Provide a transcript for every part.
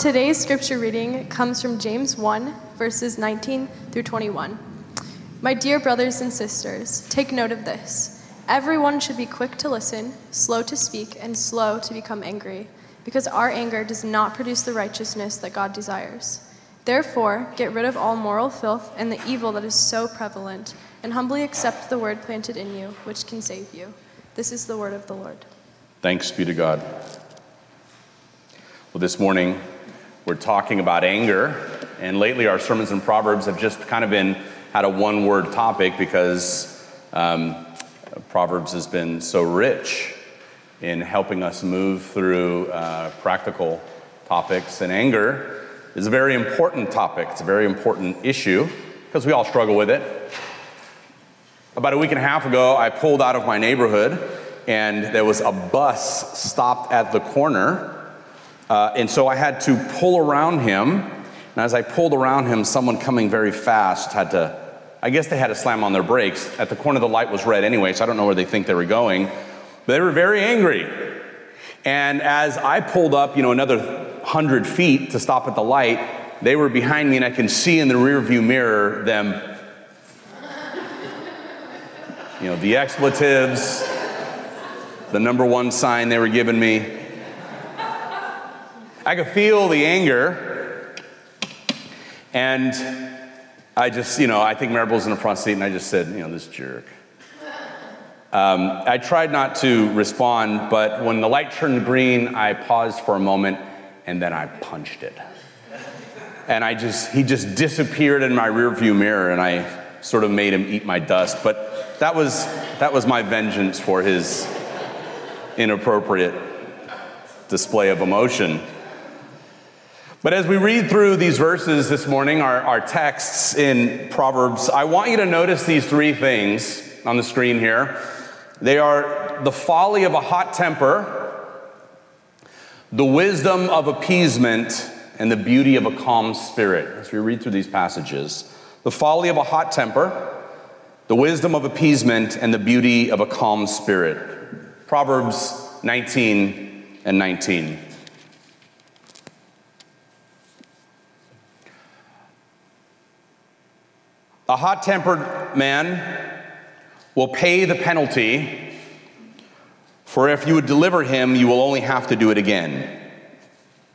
Today's scripture reading comes from James 1, verses 19 through 21. My dear brothers and sisters, take note of this. Everyone should be quick to listen, slow to speak, and slow to become angry, because our anger does not produce the righteousness that God desires. Therefore, get rid of all moral filth and the evil that is so prevalent, and humbly accept the word planted in you, which can save you. This is the word of the Lord. Thanks be to God. Well, this morning we're talking about anger, and lately our sermons and proverbs have just kind of been had a one-word topic because um, Proverbs has been so rich in helping us move through uh, practical topics, and anger is a very important topic. It's a very important issue because we all struggle with it. About a week and a half ago, I pulled out of my neighborhood, and there was a bus stopped at the corner uh, and so I had to pull around him. And as I pulled around him, someone coming very fast had to, I guess they had to slam on their brakes. At the corner, the light was red anyway, so I don't know where they think they were going. But they were very angry. And as I pulled up, you know, another hundred feet to stop at the light, they were behind me, and I can see in the rearview mirror them, you know, the expletives, the number one sign they were giving me. I could feel the anger. And I just, you know, I think Maribel's in the front seat, and I just said, you know, this jerk. Um, I tried not to respond, but when the light turned green, I paused for a moment and then I punched it. And I just, he just disappeared in my rearview mirror, and I sort of made him eat my dust. But that was, that was my vengeance for his inappropriate display of emotion. But as we read through these verses this morning, our, our texts in Proverbs, I want you to notice these three things on the screen here. They are the folly of a hot temper, the wisdom of appeasement, and the beauty of a calm spirit. As we read through these passages, the folly of a hot temper, the wisdom of appeasement, and the beauty of a calm spirit. Proverbs 19 and 19. A hot tempered man will pay the penalty, for if you would deliver him, you will only have to do it again.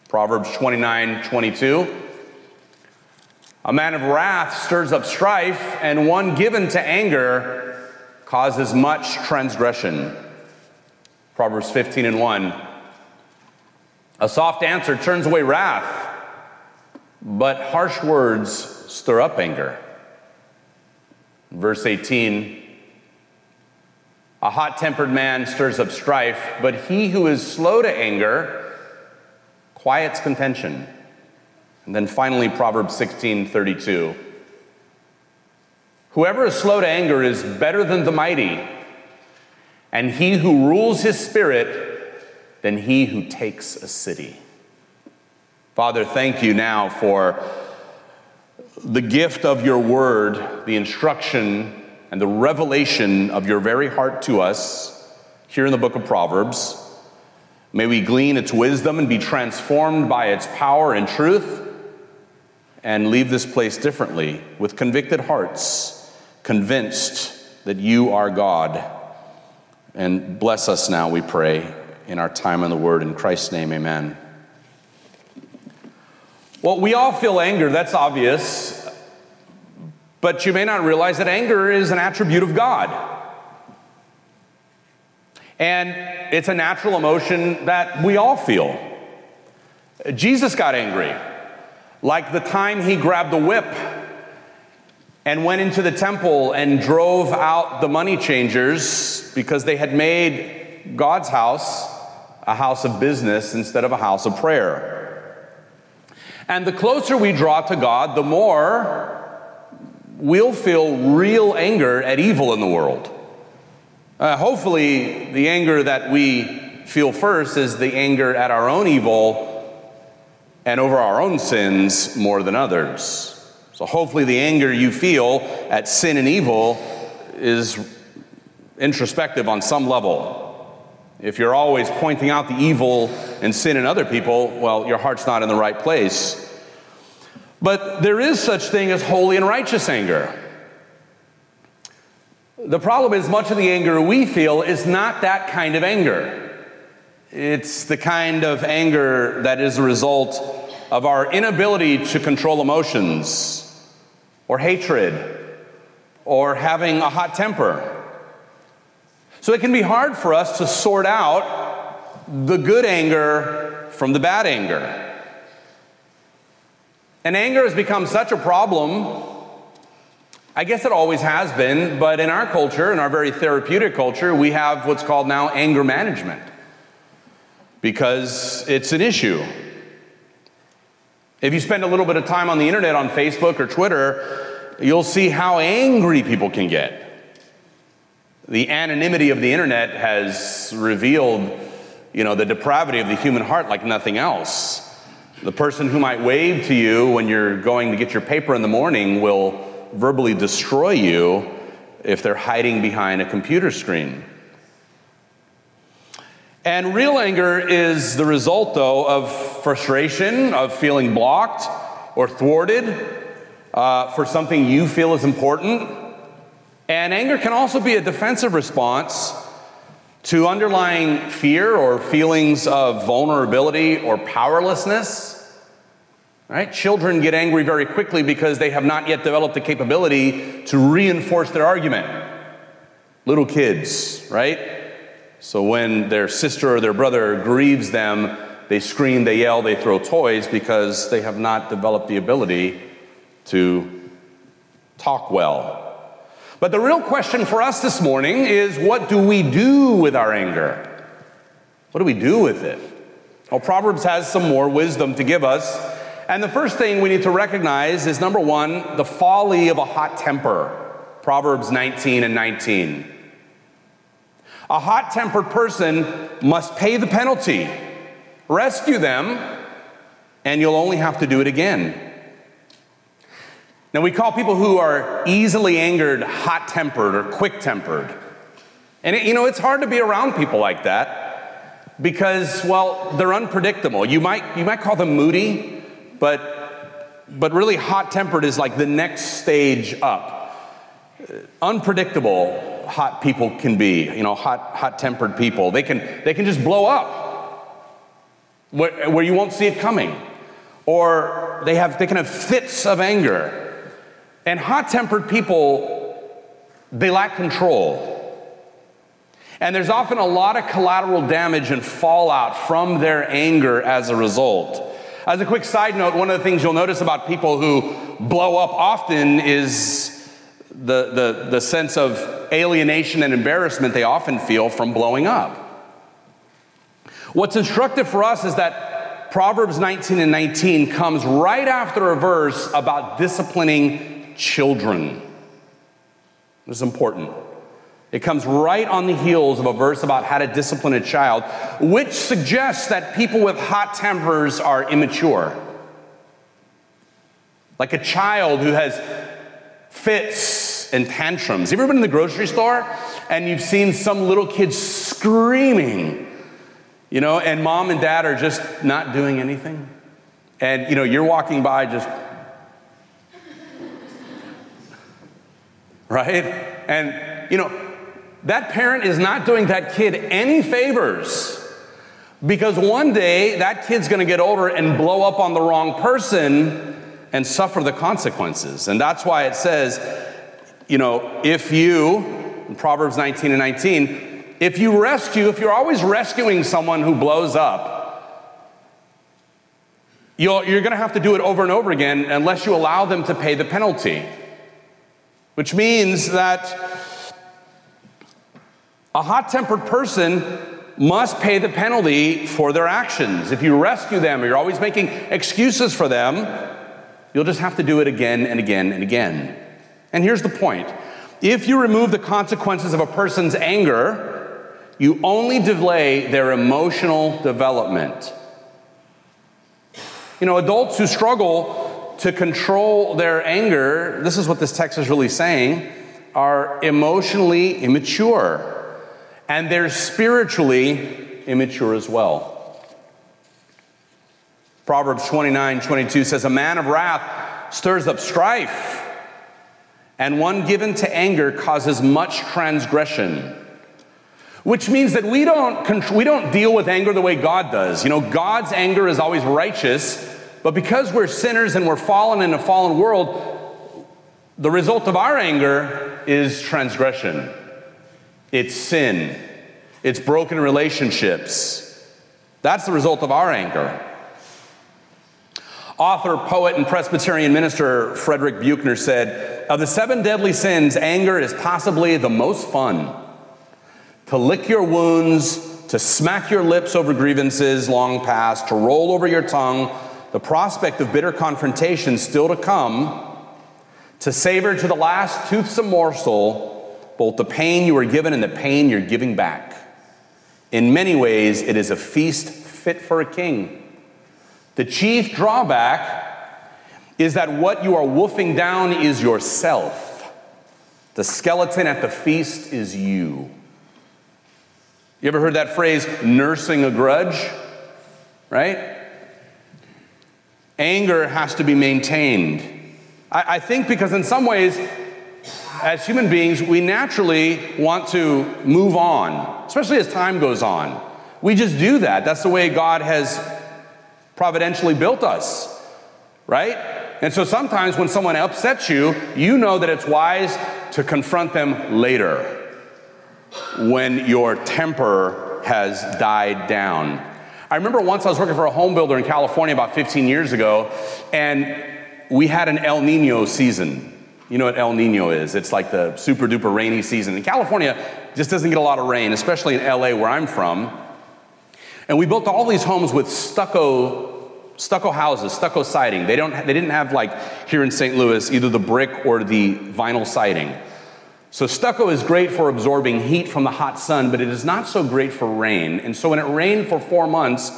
Proverbs 29 22. A man of wrath stirs up strife, and one given to anger causes much transgression. Proverbs 15 and 1. A soft answer turns away wrath, but harsh words stir up anger. Verse 18 A hot tempered man stirs up strife, but he who is slow to anger quiets contention. And then finally, Proverbs 16 32. Whoever is slow to anger is better than the mighty, and he who rules his spirit than he who takes a city. Father, thank you now for the gift of your word, the instruction and the revelation of your very heart to us here in the book of Proverbs. May we glean its wisdom and be transformed by its power and truth and leave this place differently with convicted hearts, convinced that you are God. And bless us now, we pray, in our time in the Word. In Christ's name, amen. Well, we all feel anger, that's obvious. But you may not realize that anger is an attribute of God. And it's a natural emotion that we all feel. Jesus got angry, like the time he grabbed a whip and went into the temple and drove out the money changers because they had made God's house a house of business instead of a house of prayer. And the closer we draw to God, the more we'll feel real anger at evil in the world. Uh, hopefully, the anger that we feel first is the anger at our own evil and over our own sins more than others. So, hopefully, the anger you feel at sin and evil is introspective on some level. If you're always pointing out the evil and sin in other people, well, your heart's not in the right place. But there is such thing as holy and righteous anger. The problem is much of the anger we feel is not that kind of anger. It's the kind of anger that is a result of our inability to control emotions, or hatred, or having a hot temper. So it can be hard for us to sort out the good anger from the bad anger. And anger has become such a problem. I guess it always has been, but in our culture, in our very therapeutic culture, we have what's called now anger management because it's an issue. If you spend a little bit of time on the internet, on Facebook or Twitter, you'll see how angry people can get. The anonymity of the internet has revealed, you know, the depravity of the human heart like nothing else. The person who might wave to you when you're going to get your paper in the morning will verbally destroy you if they're hiding behind a computer screen. And real anger is the result, though, of frustration, of feeling blocked or thwarted uh, for something you feel is important. And anger can also be a defensive response to underlying fear or feelings of vulnerability or powerlessness. Right? Children get angry very quickly because they have not yet developed the capability to reinforce their argument. Little kids, right? So when their sister or their brother grieves them, they scream, they yell, they throw toys because they have not developed the ability to talk well. But the real question for us this morning is what do we do with our anger? What do we do with it? Well, Proverbs has some more wisdom to give us. And the first thing we need to recognize is number one, the folly of a hot temper. Proverbs 19 and 19. A hot tempered person must pay the penalty. Rescue them, and you'll only have to do it again. Now, we call people who are easily angered hot tempered or quick tempered. And it, you know, it's hard to be around people like that because, well, they're unpredictable. You might, you might call them moody, but, but really hot tempered is like the next stage up. Unpredictable hot people can be, you know, hot, hot tempered people. They can, they can just blow up where, where you won't see it coming. Or they, have, they can have fits of anger and hot tempered people, they lack control. And there's often a lot of collateral damage and fallout from their anger as a result. As a quick side note, one of the things you'll notice about people who blow up often is the, the, the sense of alienation and embarrassment they often feel from blowing up. What's instructive for us is that Proverbs 19 and 19 comes right after a verse about disciplining children. This is important. It comes right on the heels of a verse about how to discipline a child, which suggests that people with hot tempers are immature. Like a child who has fits and tantrums. You ever been in the grocery store and you've seen some little kid screaming, you know, and mom and dad are just not doing anything? And, you know, you're walking by just right? And, you know, that parent is not doing that kid any favors because one day that kid's gonna get older and blow up on the wrong person and suffer the consequences. And that's why it says, you know, if you, in Proverbs 19 and 19, if you rescue, if you're always rescuing someone who blows up, you're going to have to do it over and over again unless you allow them to pay the penalty which means that a hot tempered person must pay the penalty for their actions. If you rescue them or you're always making excuses for them, you'll just have to do it again and again and again. And here's the point if you remove the consequences of a person's anger, you only delay their emotional development. You know, adults who struggle to control their anger, this is what this text is really saying, are emotionally immature. and they're spiritually immature as well. Proverbs 29 22 says, A man of wrath stirs up strife, and one given to anger causes much transgression. Which means that we don't, we don't deal with anger the way God does. You know, God's anger is always righteous, but because we're sinners and we're fallen in a fallen world, the result of our anger is transgression. It's sin. It's broken relationships. That's the result of our anger. Author, poet, and Presbyterian minister Frederick Buechner said Of the seven deadly sins, anger is possibly the most fun. To lick your wounds, to smack your lips over grievances long past, to roll over your tongue, the prospect of bitter confrontation still to come, to savor to the last toothsome morsel both the pain you are given and the pain you're giving back. In many ways, it is a feast fit for a king. The chief drawback is that what you are wolfing down is yourself. The skeleton at the feast is you. You ever heard that phrase, nursing a grudge? Right? Anger has to be maintained. I, I think because, in some ways, as human beings, we naturally want to move on, especially as time goes on. We just do that. That's the way God has providentially built us, right? And so sometimes when someone upsets you, you know that it's wise to confront them later when your temper has died down. I remember once I was working for a home builder in California about 15 years ago, and we had an El Nino season. You know what El Nino is? It's like the super duper rainy season. In California, just doesn't get a lot of rain, especially in LA where I'm from. And we built all these homes with stucco stucco houses, stucco siding. They don't they didn't have like here in St. Louis either the brick or the vinyl siding. So stucco is great for absorbing heat from the hot sun, but it is not so great for rain. And so when it rained for 4 months,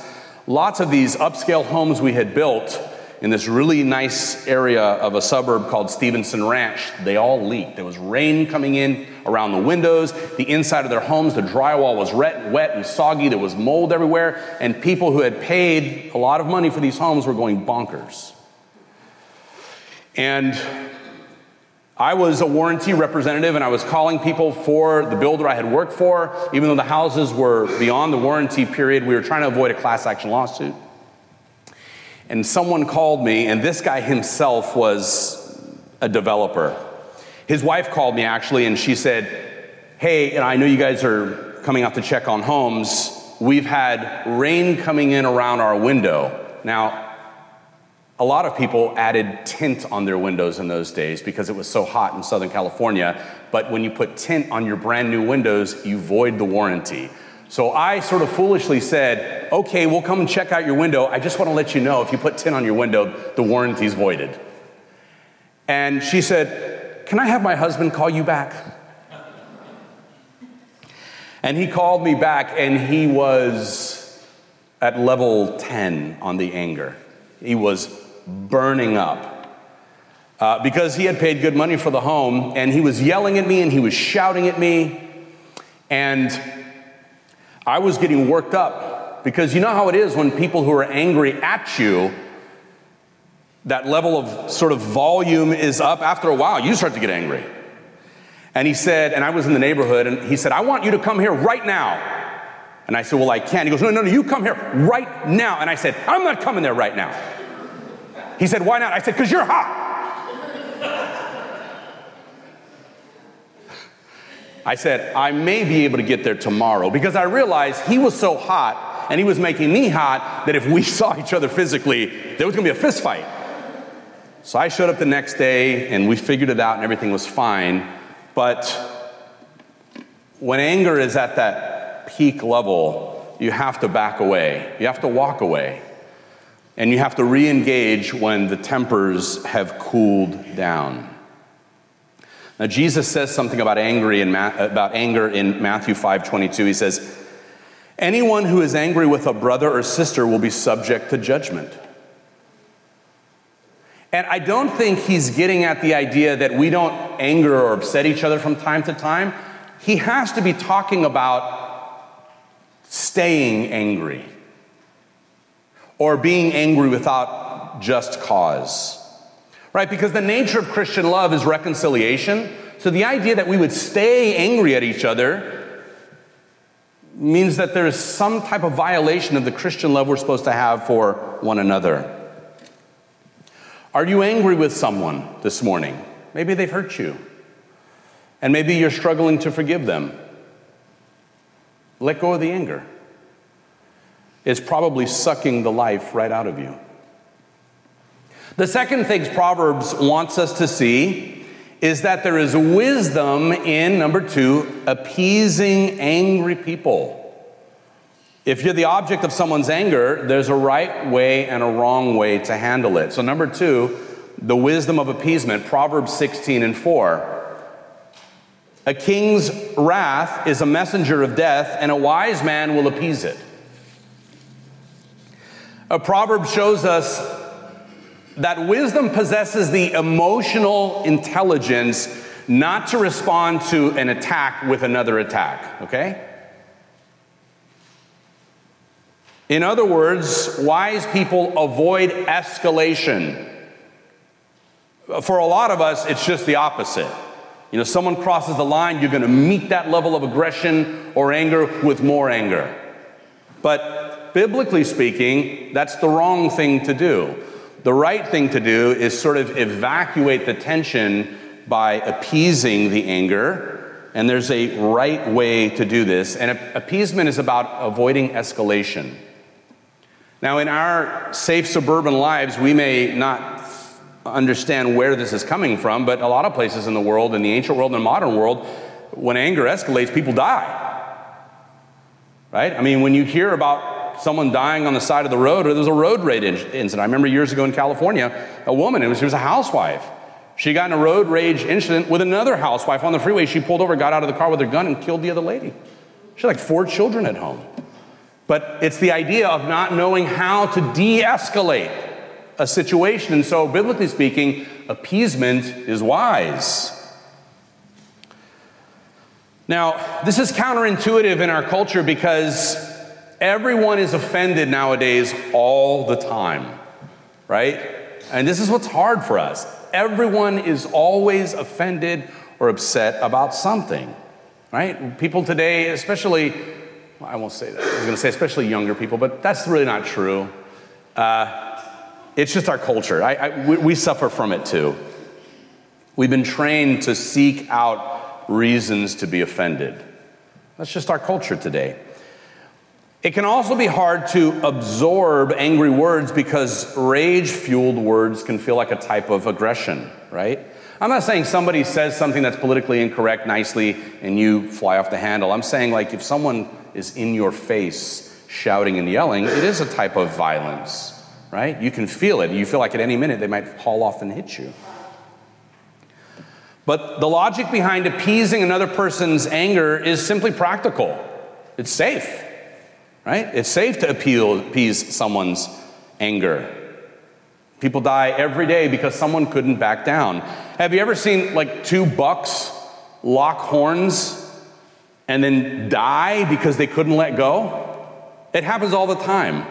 lots of these upscale homes we had built in this really nice area of a suburb called Stevenson Ranch, they all leaked. There was rain coming in around the windows, the inside of their homes, the drywall was wet, wet and soggy, there was mold everywhere, and people who had paid a lot of money for these homes were going bonkers. And I was a warranty representative and I was calling people for the builder I had worked for, even though the houses were beyond the warranty period, we were trying to avoid a class action lawsuit. And someone called me, and this guy himself was a developer. His wife called me actually, and she said, Hey, and I know you guys are coming out to check on homes. We've had rain coming in around our window. Now, a lot of people added tint on their windows in those days because it was so hot in Southern California. But when you put tint on your brand new windows, you void the warranty. So I sort of foolishly said, okay, we'll come and check out your window. I just want to let you know if you put tint on your window, the warranty's voided. And she said, Can I have my husband call you back? And he called me back, and he was at level 10 on the anger. He was burning up. Uh, because he had paid good money for the home, and he was yelling at me and he was shouting at me. And I was getting worked up because you know how it is when people who are angry at you, that level of sort of volume is up. After a while, you start to get angry. And he said, and I was in the neighborhood, and he said, I want you to come here right now. And I said, Well, I can't. He goes, No, no, no, you come here right now. And I said, I'm not coming there right now. He said, Why not? I said, Because you're hot. I said, I may be able to get there tomorrow because I realized he was so hot and he was making me hot that if we saw each other physically, there was gonna be a fist fight. So I showed up the next day and we figured it out and everything was fine. But when anger is at that peak level, you have to back away, you have to walk away. And you have to re engage when the tempers have cooled down. Now, Jesus says something about, angry in Ma- about anger in Matthew 5 22. He says, Anyone who is angry with a brother or sister will be subject to judgment. And I don't think he's getting at the idea that we don't anger or upset each other from time to time. he has to be talking about staying angry or being angry without just cause. Right? Because the nature of Christian love is reconciliation. So the idea that we would stay angry at each other means that there is some type of violation of the Christian love we're supposed to have for one another. Are you angry with someone this morning? Maybe they've hurt you. And maybe you're struggling to forgive them. Let go of the anger. It's probably sucking the life right out of you. The second thing Proverbs wants us to see is that there is wisdom in, number two, appeasing angry people. If you're the object of someone's anger, there's a right way and a wrong way to handle it. So, number two, the wisdom of appeasement, Proverbs 16 and 4. A king's wrath is a messenger of death, and a wise man will appease it. A proverb shows us that wisdom possesses the emotional intelligence not to respond to an attack with another attack, okay? In other words, wise people avoid escalation. For a lot of us, it's just the opposite. You know, someone crosses the line, you're going to meet that level of aggression or anger with more anger. But biblically speaking, that's the wrong thing to do. The right thing to do is sort of evacuate the tension by appeasing the anger. And there's a right way to do this. And appeasement is about avoiding escalation. Now, in our safe suburban lives, we may not understand where this is coming from, but a lot of places in the world, in the ancient world and the modern world, when anger escalates, people die. Right? I mean, when you hear about someone dying on the side of the road, or there was a road rage incident. I remember years ago in California, a woman, was, she was a housewife. She got in a road rage incident with another housewife on the freeway. She pulled over, got out of the car with her gun, and killed the other lady. She had like four children at home. But it's the idea of not knowing how to de escalate a situation. And so, biblically speaking, appeasement is wise. Now, this is counterintuitive in our culture because everyone is offended nowadays all the time, right? And this is what's hard for us. Everyone is always offended or upset about something, right? People today, especially well, I won't say that. I was going to say especially younger people, but that's really not true. Uh, it's just our culture. I, I, we, we suffer from it too. We've been trained to seek out reasons to be offended. That's just our culture today. It can also be hard to absorb angry words because rage fueled words can feel like a type of aggression, right? I'm not saying somebody says something that's politically incorrect nicely and you fly off the handle. I'm saying, like, if someone is in your face shouting and yelling, it is a type of violence, right? You can feel it. You feel like at any minute they might haul off and hit you. But the logic behind appeasing another person's anger is simply practical. It's safe, right? It's safe to appeal, appease someone's anger. People die every day because someone couldn't back down. Have you ever seen like two bucks lock horns and then die because they couldn't let go? It happens all the time,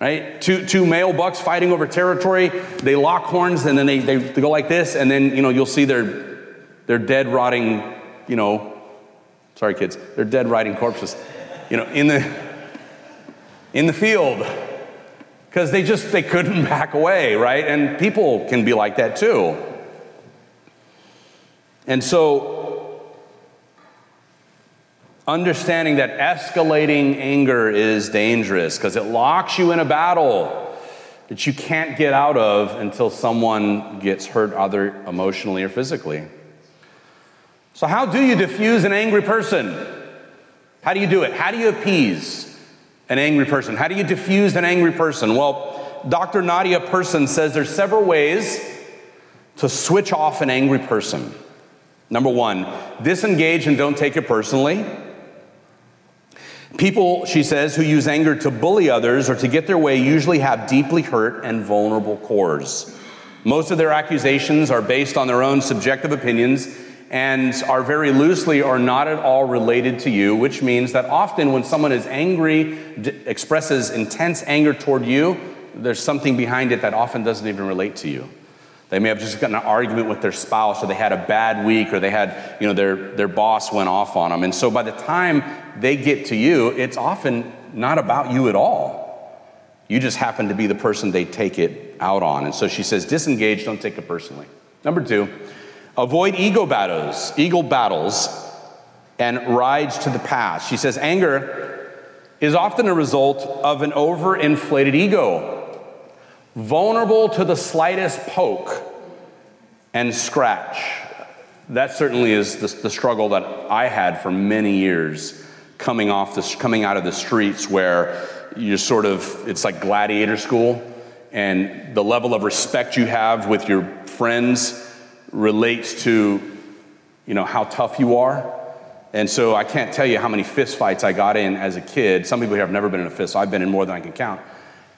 right? Two, two male bucks fighting over territory, they lock horns and then they, they, they go like this, and then, you know, you'll see their, their dead, rotting, you know, sorry kids, they're dead, rotting corpses, you know, in the, in the field because they just they couldn't back away right and people can be like that too and so understanding that escalating anger is dangerous because it locks you in a battle that you can't get out of until someone gets hurt either emotionally or physically. So, how do you diffuse an angry person? How do you do it? How do you appease an angry person? How do you diffuse an angry person? Well, Dr. Nadia Persun says there's several ways to switch off an angry person. Number one, disengage and don't take it personally. People, she says, who use anger to bully others or to get their way usually have deeply hurt and vulnerable cores. Most of their accusations are based on their own subjective opinions and are very loosely or not at all related to you, which means that often when someone is angry, d- expresses intense anger toward you, there's something behind it that often doesn't even relate to you. They may have just gotten an argument with their spouse, or they had a bad week, or they had, you know, their, their boss went off on them. And so by the time they get to you, it's often not about you at all. You just happen to be the person they take it out on. And so she says, disengage, don't take it personally. Number two, avoid ego battles, ego battles, and rides to the past. She says, anger is often a result of an overinflated ego, vulnerable to the slightest poke and scratch. That certainly is the, the struggle that I had for many years coming off this, coming out of the streets where you're sort of, it's like gladiator school, and the level of respect you have with your friends relates to, you know, how tough you are. And so I can't tell you how many fist fights I got in as a kid. Some people here have never been in a fist. So I've been in more than I can count.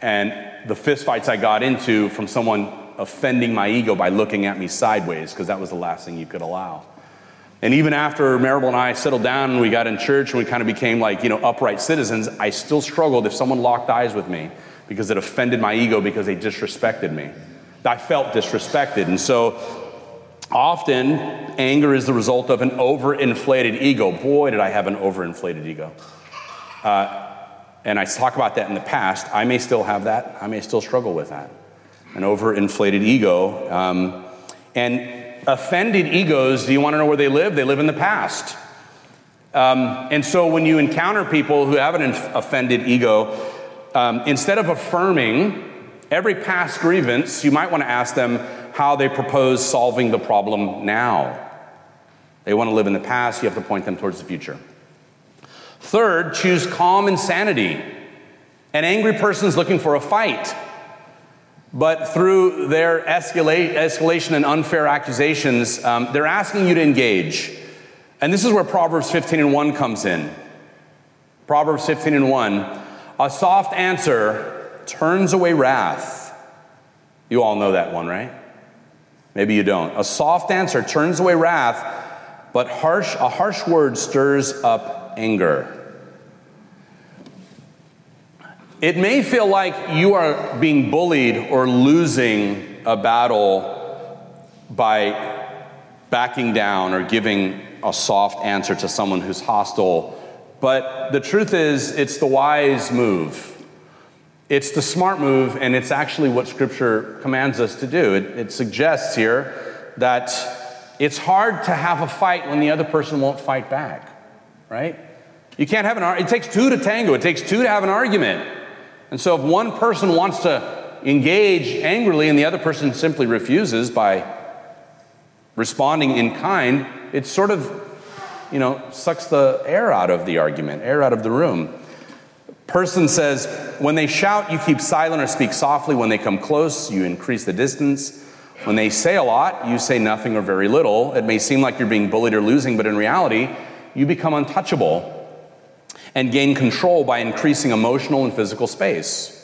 And the fist fights I got into from someone offending my ego by looking at me sideways, because that was the last thing you could allow. And even after Maribel and I settled down and we got in church and we kind of became like, you know, upright citizens, I still struggled if someone locked eyes with me because it offended my ego because they disrespected me. I felt disrespected. And so often anger is the result of an overinflated ego. Boy, did I have an overinflated ego. Uh, and I talk about that in the past. I may still have that. I may still struggle with that. An overinflated ego. Um, and offended egos, do you want to know where they live? They live in the past. Um, and so when you encounter people who have an offended ego, um, instead of affirming every past grievance, you might want to ask them how they propose solving the problem now. They want to live in the past, you have to point them towards the future. Third, choose calm and sanity. An angry person is looking for a fight. But through their escalate, escalation and unfair accusations, um, they're asking you to engage. And this is where Proverbs 15 and 1 comes in. Proverbs 15 and 1 A soft answer turns away wrath. You all know that one, right? Maybe you don't. A soft answer turns away wrath, but harsh, a harsh word stirs up anger. It may feel like you are being bullied or losing a battle by backing down or giving a soft answer to someone who's hostile. But the truth is, it's the wise move. It's the smart move, and it's actually what Scripture commands us to do. It, it suggests here that it's hard to have a fight when the other person won't fight back, right? You can't have an argument. It takes two to tango, it takes two to have an argument. And so if one person wants to engage angrily and the other person simply refuses by responding in kind, it sort of, you know, sucks the air out of the argument, air out of the room. Persun says, when they shout, you keep silent or speak softly. When they come close, you increase the distance. When they say a lot, you say nothing or very little. It may seem like you're being bullied or losing, but in reality, you become untouchable and gain control by increasing emotional and physical space.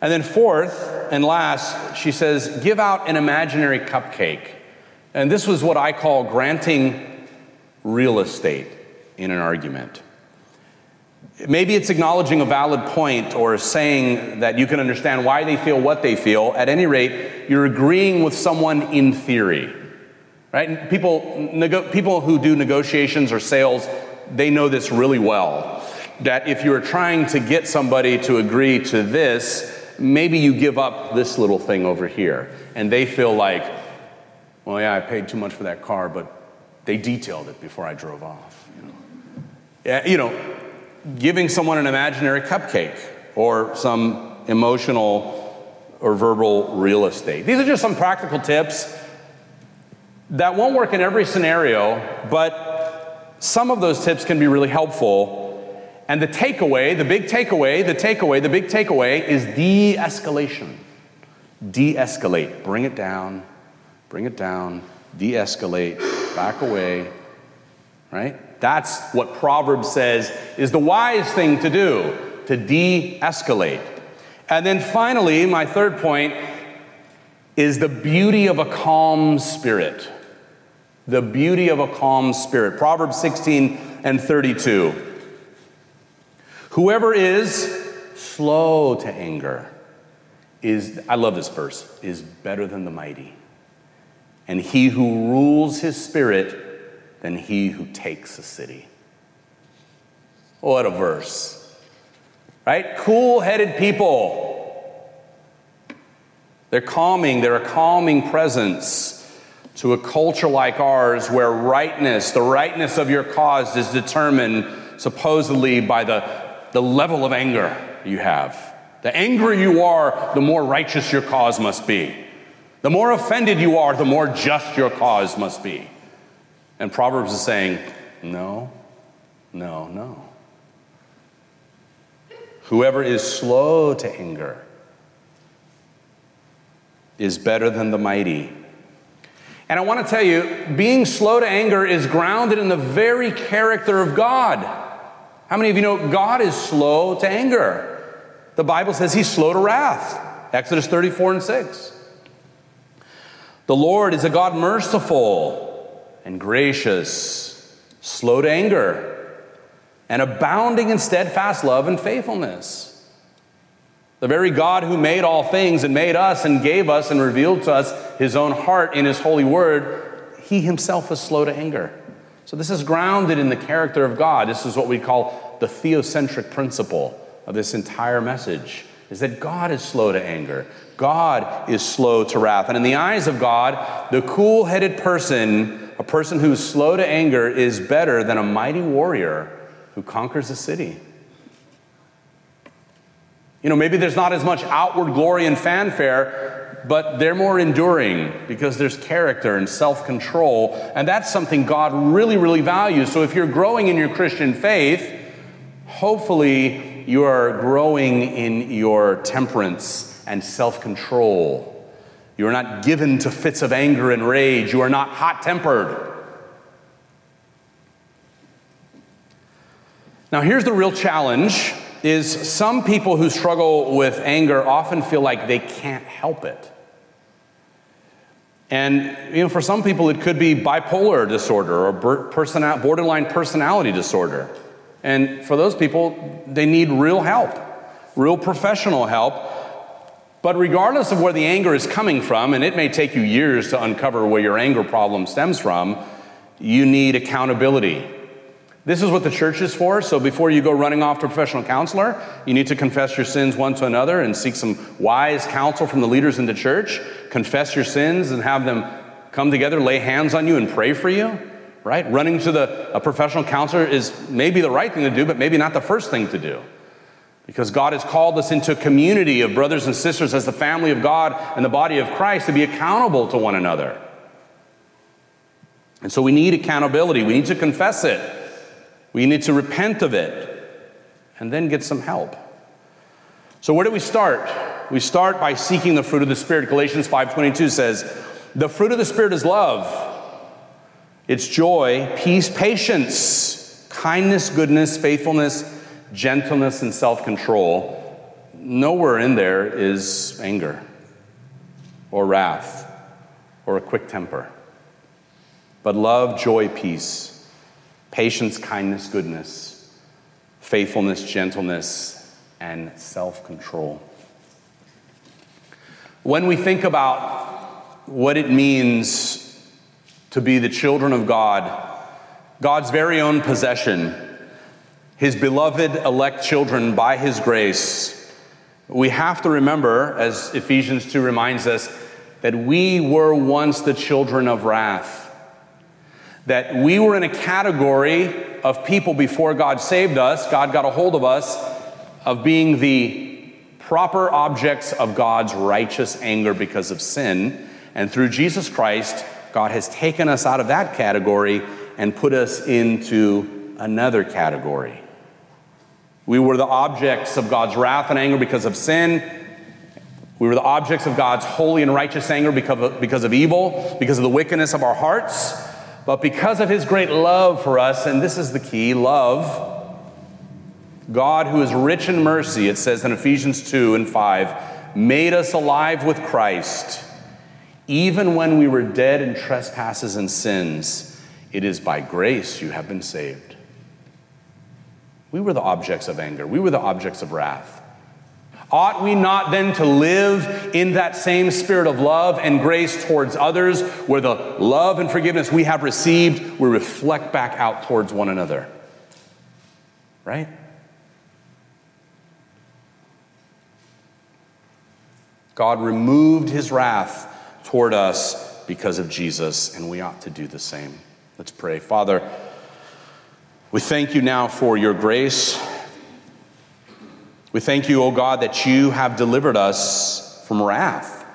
And then, fourth and last, she says, give out an imaginary cupcake. And this was what I call granting real estate in an argument. Maybe it's acknowledging a valid point or saying that you can understand why they feel what they feel. At any rate, you're agreeing with someone in theory. Right? People, nego- people who do negotiations or sales they know this really well. That if you're trying to get somebody to agree to this, maybe you give up this little thing over here. And they feel like, well, yeah, I paid too much for that car, but they detailed it before I drove off. You know, yeah, you know giving someone an imaginary cupcake or some emotional or verbal real estate. These are just some practical tips that won't work in every scenario, but some of those tips can be really helpful. And the takeaway, the big takeaway, the takeaway, the big takeaway is de escalation. De escalate. Bring it down, bring it down, de escalate, back away, right? That's what Proverbs says is the wise thing to do, to de escalate. And then finally, my third point is the beauty of a calm spirit. The beauty of a calm spirit. Proverbs 16 and 32. Whoever is slow to anger is, I love this verse, is better than the mighty. And he who rules his spirit than he who takes a city. What a verse. Right? Cool headed people. They're calming, they're a calming presence to a culture like ours where rightness, the rightness of your cause, is determined supposedly by the, the level of anger you have. The angrier you are, the more righteous your cause must be. The more offended you are, the more just your cause must be. And Proverbs is saying, no, no, no. Whoever is slow to anger is better than the mighty. And I want to tell you, being slow to anger is grounded in the very character of God. How many of you know God is slow to anger? The Bible says he's slow to wrath. Exodus 34 and 6. The Lord is a God merciful and gracious, slow to anger and abounding in steadfast love and faithfulness. The very God who made all things and made us and gave us and revealed to us his own heart in his holy word, he himself is slow to anger. So, this is grounded in the character of God. This is what we call the theocentric principle of this entire message is that God is slow to anger. God is slow to wrath. And in the eyes of God, the cool headed person, a person who's slow to anger, is better than a mighty warrior who conquers a city. You know, maybe there's not as much outward glory and fanfare, but they're more enduring because there's character and self control. And that's something God really, really values. So if you're growing in your Christian faith, hopefully you are growing in your temperance and self control. You are not given to fits of anger and rage. You are not hot tempered. Now, here's the real challenge is some people who struggle with anger often feel like they can't help it. And you know, for some people, it could be bipolar disorder or borderline personality disorder. And for those people, they need real help, real professional help. But regardless of where the anger is coming from, and it may take you years to uncover where your anger problem stems from, you need accountability. This is what the church is for. So before you go running off to a professional counselor, you need to confess your sins one to another and seek some wise counsel from the leaders in the church. Confess your sins and have them come together, lay hands on you, and pray for you. Right? Running to the, a professional counselor is maybe the right thing to do, but maybe not the first thing to do. Because God has called us into a community of brothers and sisters as the family of God and the body of Christ to be accountable to one another. And so we need accountability. We need to confess it. We need to repent of it and then get some help. So where do we start? We start by seeking the fruit of the spirit. Galatians 5:22 says, "The fruit of the spirit is love. It's joy, peace, patience, kindness, goodness, faithfulness, gentleness and self-control." Nowhere in there is anger or wrath or a quick temper. But love, joy, peace, patience, kindness, goodness, faithfulness, gentleness, and self control. When we think about what it means to be the children of God, God's very own possession, His beloved elect children by His grace, we have to remember, as Ephesians 2 reminds us, that we were once the children of wrath that we were in a category of people before God saved us, God got a hold of us, of being the proper objects of God's righteous anger because of sin. And through Jesus Christ, God has taken us out of that category and put us into another category. We were the objects of God's wrath and anger because of sin. We were the objects of God's holy and righteous anger because of, because of evil, because of the wickedness of our hearts. But because of his great love for us, and this is the key love, God, who is rich in mercy, it says in Ephesians 2 and 5, made us alive with Christ, even when we were dead in trespasses and sins, it is by grace you have been saved. We were the objects of anger, we were the objects of wrath. Ought we not then to live in that same spirit of love and grace towards others, where the love and forgiveness we have received, we reflect back out towards one another? Right? God removed his wrath toward us because of Jesus, and we ought to do the same. Let's pray. Father, we thank you now for your grace. We thank you, O God, that you have delivered us from wrath.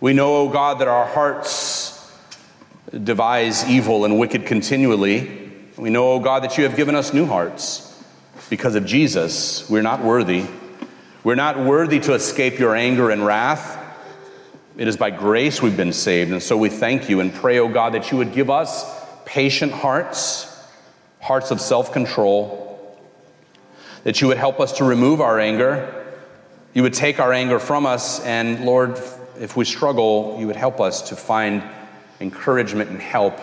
We know, O God, that our hearts devise evil and wicked continually. We know, O God, that you have given us new hearts because of Jesus. We're not worthy. We're not worthy to escape your anger and wrath. It is by grace we've been saved. And so we thank you and pray, O God, that you would give us patient hearts, hearts of self control, that you would help us to remove our anger. You would take our anger from us, and Lord, if we struggle, you would help us to find encouragement and help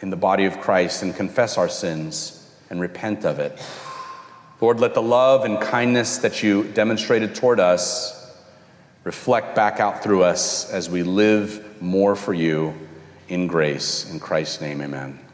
in the body of Christ and confess our sins and repent of it. Lord, let the love and kindness that you demonstrated toward us reflect back out through us as we live more for you in grace. In Christ's name, amen.